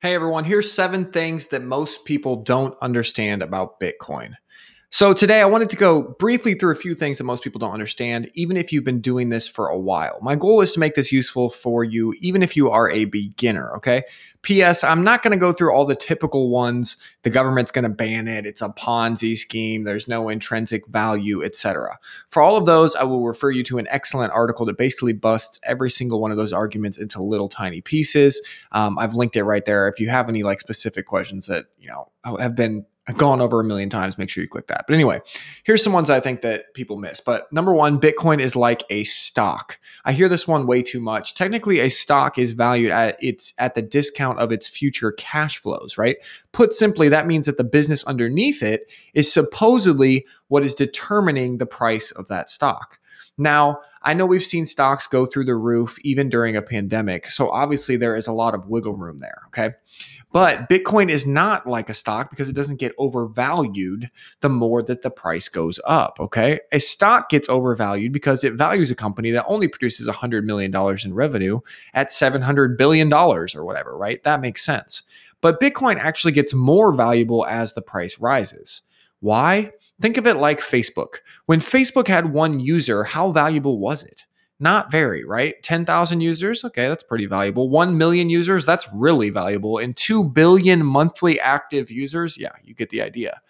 Hey everyone, here's seven things that most people don't understand about Bitcoin. So, today I wanted to go briefly through a few things that most people don't understand, even if you've been doing this for a while. My goal is to make this useful for you, even if you are a beginner, okay? P.S. I'm not going to go through all the typical ones. The government's going to ban it. It's a Ponzi scheme. There's no intrinsic value, etc. For all of those, I will refer you to an excellent article that basically busts every single one of those arguments into little tiny pieces. Um, I've linked it right there. If you have any like specific questions that you know have been gone over a million times, make sure you click that. But anyway, here's some ones I think that people miss. But number one, Bitcoin is like a stock. I hear this one way too much. Technically, a stock is valued at its at the discount of its future cash flows, right? Put simply, that means that the business underneath it is supposedly what is determining the price of that stock. Now, I know we've seen stocks go through the roof even during a pandemic. So obviously there is a lot of wiggle room there. Okay. But Bitcoin is not like a stock because it doesn't get overvalued the more that the price goes up. Okay. A stock gets overvalued because it values a company that only produces $100 million in revenue at $700 billion or whatever, right? That makes sense. But Bitcoin actually gets more valuable as the price rises. Why? Think of it like Facebook. When Facebook had one user, how valuable was it? Not very, right? 10,000 users, okay, that's pretty valuable. 1 million users, that's really valuable. And 2 billion monthly active users, yeah, you get the idea.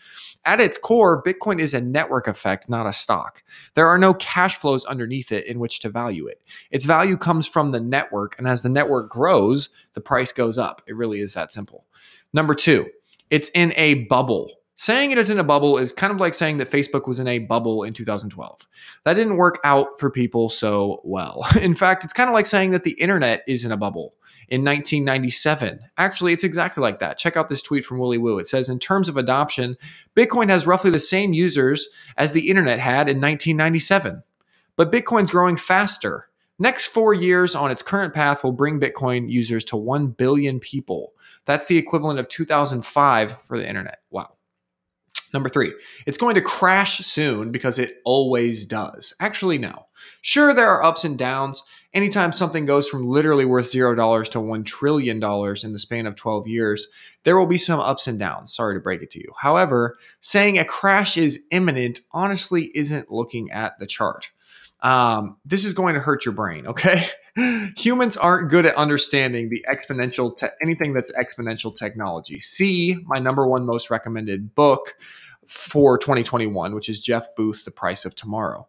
At its core, Bitcoin is a network effect, not a stock. There are no cash flows underneath it in which to value it. Its value comes from the network, and as the network grows, the price goes up. It really is that simple. Number two, it's in a bubble. Saying it is in a bubble is kind of like saying that Facebook was in a bubble in 2012. That didn't work out for people so well. In fact, it's kind of like saying that the internet is in a bubble in 1997. Actually, it's exactly like that. Check out this tweet from Willy Woo. It says, in terms of adoption, Bitcoin has roughly the same users as the internet had in 1997. But Bitcoin's growing faster. Next four years on its current path will bring Bitcoin users to 1 billion people. That's the equivalent of 2005 for the internet. Wow. Number three, it's going to crash soon because it always does. Actually, no. Sure, there are ups and downs. Anytime something goes from literally worth zero dollars to one trillion dollars in the span of 12 years, there will be some ups and downs. Sorry to break it to you. However, saying a crash is imminent honestly isn't looking at the chart. Um, this is going to hurt your brain, okay? Humans aren't good at understanding the exponential, te- anything that's exponential technology. See my number one most recommended book for 2021, which is Jeff Booth, The Price of Tomorrow.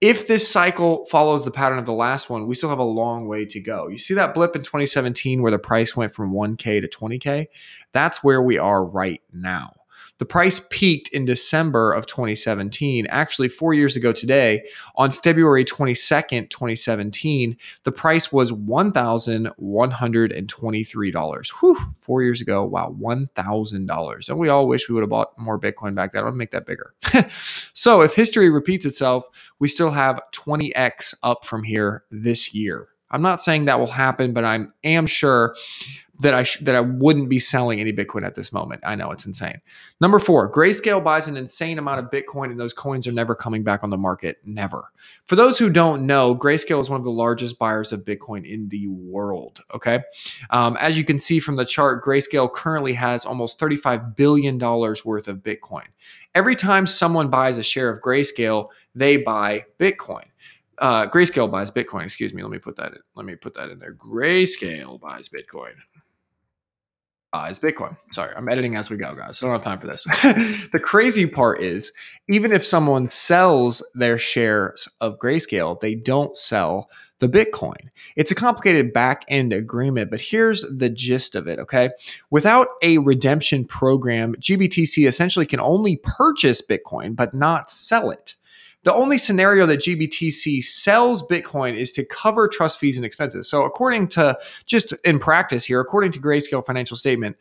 If this cycle follows the pattern of the last one, we still have a long way to go. You see that blip in 2017 where the price went from 1K to 20K? That's where we are right now. The price peaked in December of 2017. Actually, four years ago today, on February 22nd, 2017, the price was $1,123. Whew, four years ago. Wow, $1,000. And we all wish we would have bought more Bitcoin back then. I'll make that bigger. so if history repeats itself, we still have 20x up from here this year. I'm not saying that will happen, but I am sure that I sh- that I wouldn't be selling any Bitcoin at this moment. I know it's insane. Number four, Grayscale buys an insane amount of Bitcoin, and those coins are never coming back on the market. Never. For those who don't know, Grayscale is one of the largest buyers of Bitcoin in the world. Okay, um, as you can see from the chart, Grayscale currently has almost thirty-five billion dollars worth of Bitcoin. Every time someone buys a share of Grayscale, they buy Bitcoin uh, Grayscale buys Bitcoin. Excuse me. Let me put that. In, let me put that in there. Grayscale buys Bitcoin Uh, buys Bitcoin. Sorry, I'm editing as we go, guys. I don't have time for this. the crazy part is, even if someone sells their shares of Grayscale, they don't sell the Bitcoin. It's a complicated back end agreement, but here's the gist of it, okay? Without a redemption program, GBTC essentially can only purchase Bitcoin, but not sell it. The only scenario that GBTC sells Bitcoin is to cover trust fees and expenses. So, according to just in practice here, according to Grayscale financial statement,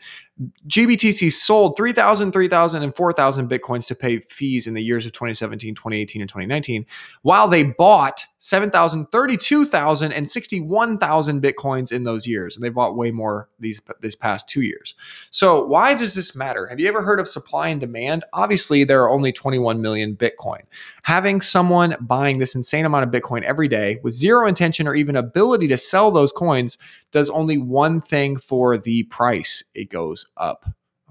GBTC sold 3,000, 3,000, and 4,000 Bitcoins to pay fees in the years of 2017, 2018, and 2019, while they bought 7,000, 32,000, and 61,000 Bitcoins in those years. And they bought way more these, these past two years. So, why does this matter? Have you ever heard of supply and demand? Obviously, there are only 21 million Bitcoin. Having having someone buying this insane amount of Bitcoin every day with zero intention or even ability to sell those coins does only one thing for the price it goes up.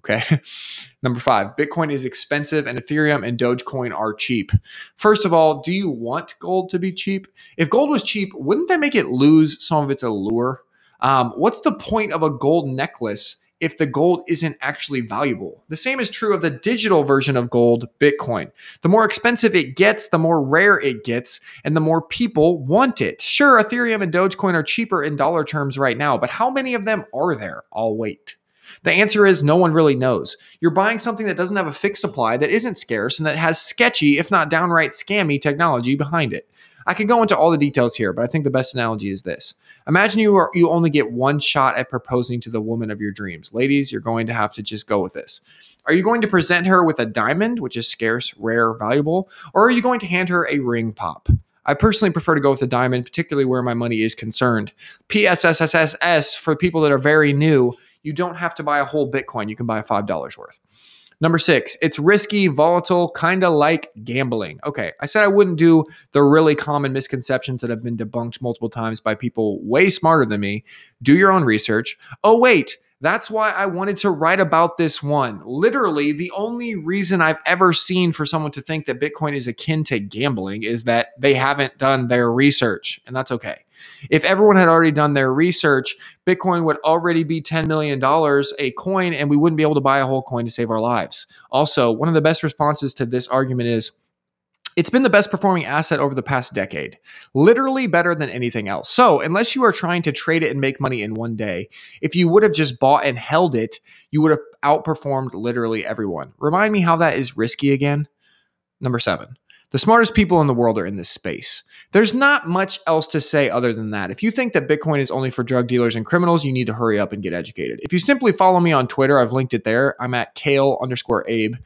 Okay. Number five, Bitcoin is expensive and Ethereum and Dogecoin are cheap. First of all, do you want gold to be cheap? If gold was cheap, wouldn't that make it lose some of its allure? Um, what's the point of a gold necklace if the gold isn't actually valuable. The same is true of the digital version of gold, Bitcoin. The more expensive it gets, the more rare it gets, and the more people want it. Sure, Ethereum and Dogecoin are cheaper in dollar terms right now, but how many of them are there? I'll wait. The answer is no one really knows. You're buying something that doesn't have a fixed supply, that isn't scarce, and that has sketchy, if not downright scammy, technology behind it. I could go into all the details here, but I think the best analogy is this. Imagine you are you only get one shot at proposing to the woman of your dreams. Ladies, you're going to have to just go with this. Are you going to present her with a diamond, which is scarce, rare, valuable, or are you going to hand her a ring pop? I personally prefer to go with a diamond, particularly where my money is concerned. PSSSSS for people that are very new, you don't have to buy a whole Bitcoin. You can buy $5 worth. Number six, it's risky, volatile, kind of like gambling. Okay, I said I wouldn't do the really common misconceptions that have been debunked multiple times by people way smarter than me. Do your own research. Oh, wait, that's why I wanted to write about this one. Literally, the only reason I've ever seen for someone to think that Bitcoin is akin to gambling is that they haven't done their research, and that's okay. If everyone had already done their research, Bitcoin would already be $10 million a coin, and we wouldn't be able to buy a whole coin to save our lives. Also, one of the best responses to this argument is it's been the best performing asset over the past decade, literally better than anything else. So, unless you are trying to trade it and make money in one day, if you would have just bought and held it, you would have outperformed literally everyone. Remind me how that is risky again? Number seven. The smartest people in the world are in this space. There's not much else to say other than that. If you think that Bitcoin is only for drug dealers and criminals, you need to hurry up and get educated. If you simply follow me on Twitter, I've linked it there. I'm at kale underscore Abe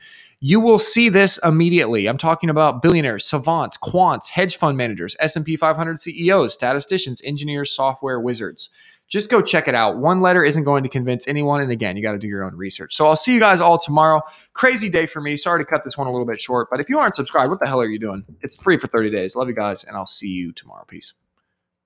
you will see this immediately. I'm talking about billionaires, savants, quants, hedge fund managers, S&P 500 CEOs, statisticians, engineers, software wizards. Just go check it out. One letter isn't going to convince anyone. And again, you got to do your own research. So I'll see you guys all tomorrow. Crazy day for me. Sorry to cut this one a little bit short, but if you aren't subscribed, what the hell are you doing? It's free for 30 days. Love you guys, and I'll see you tomorrow. Peace.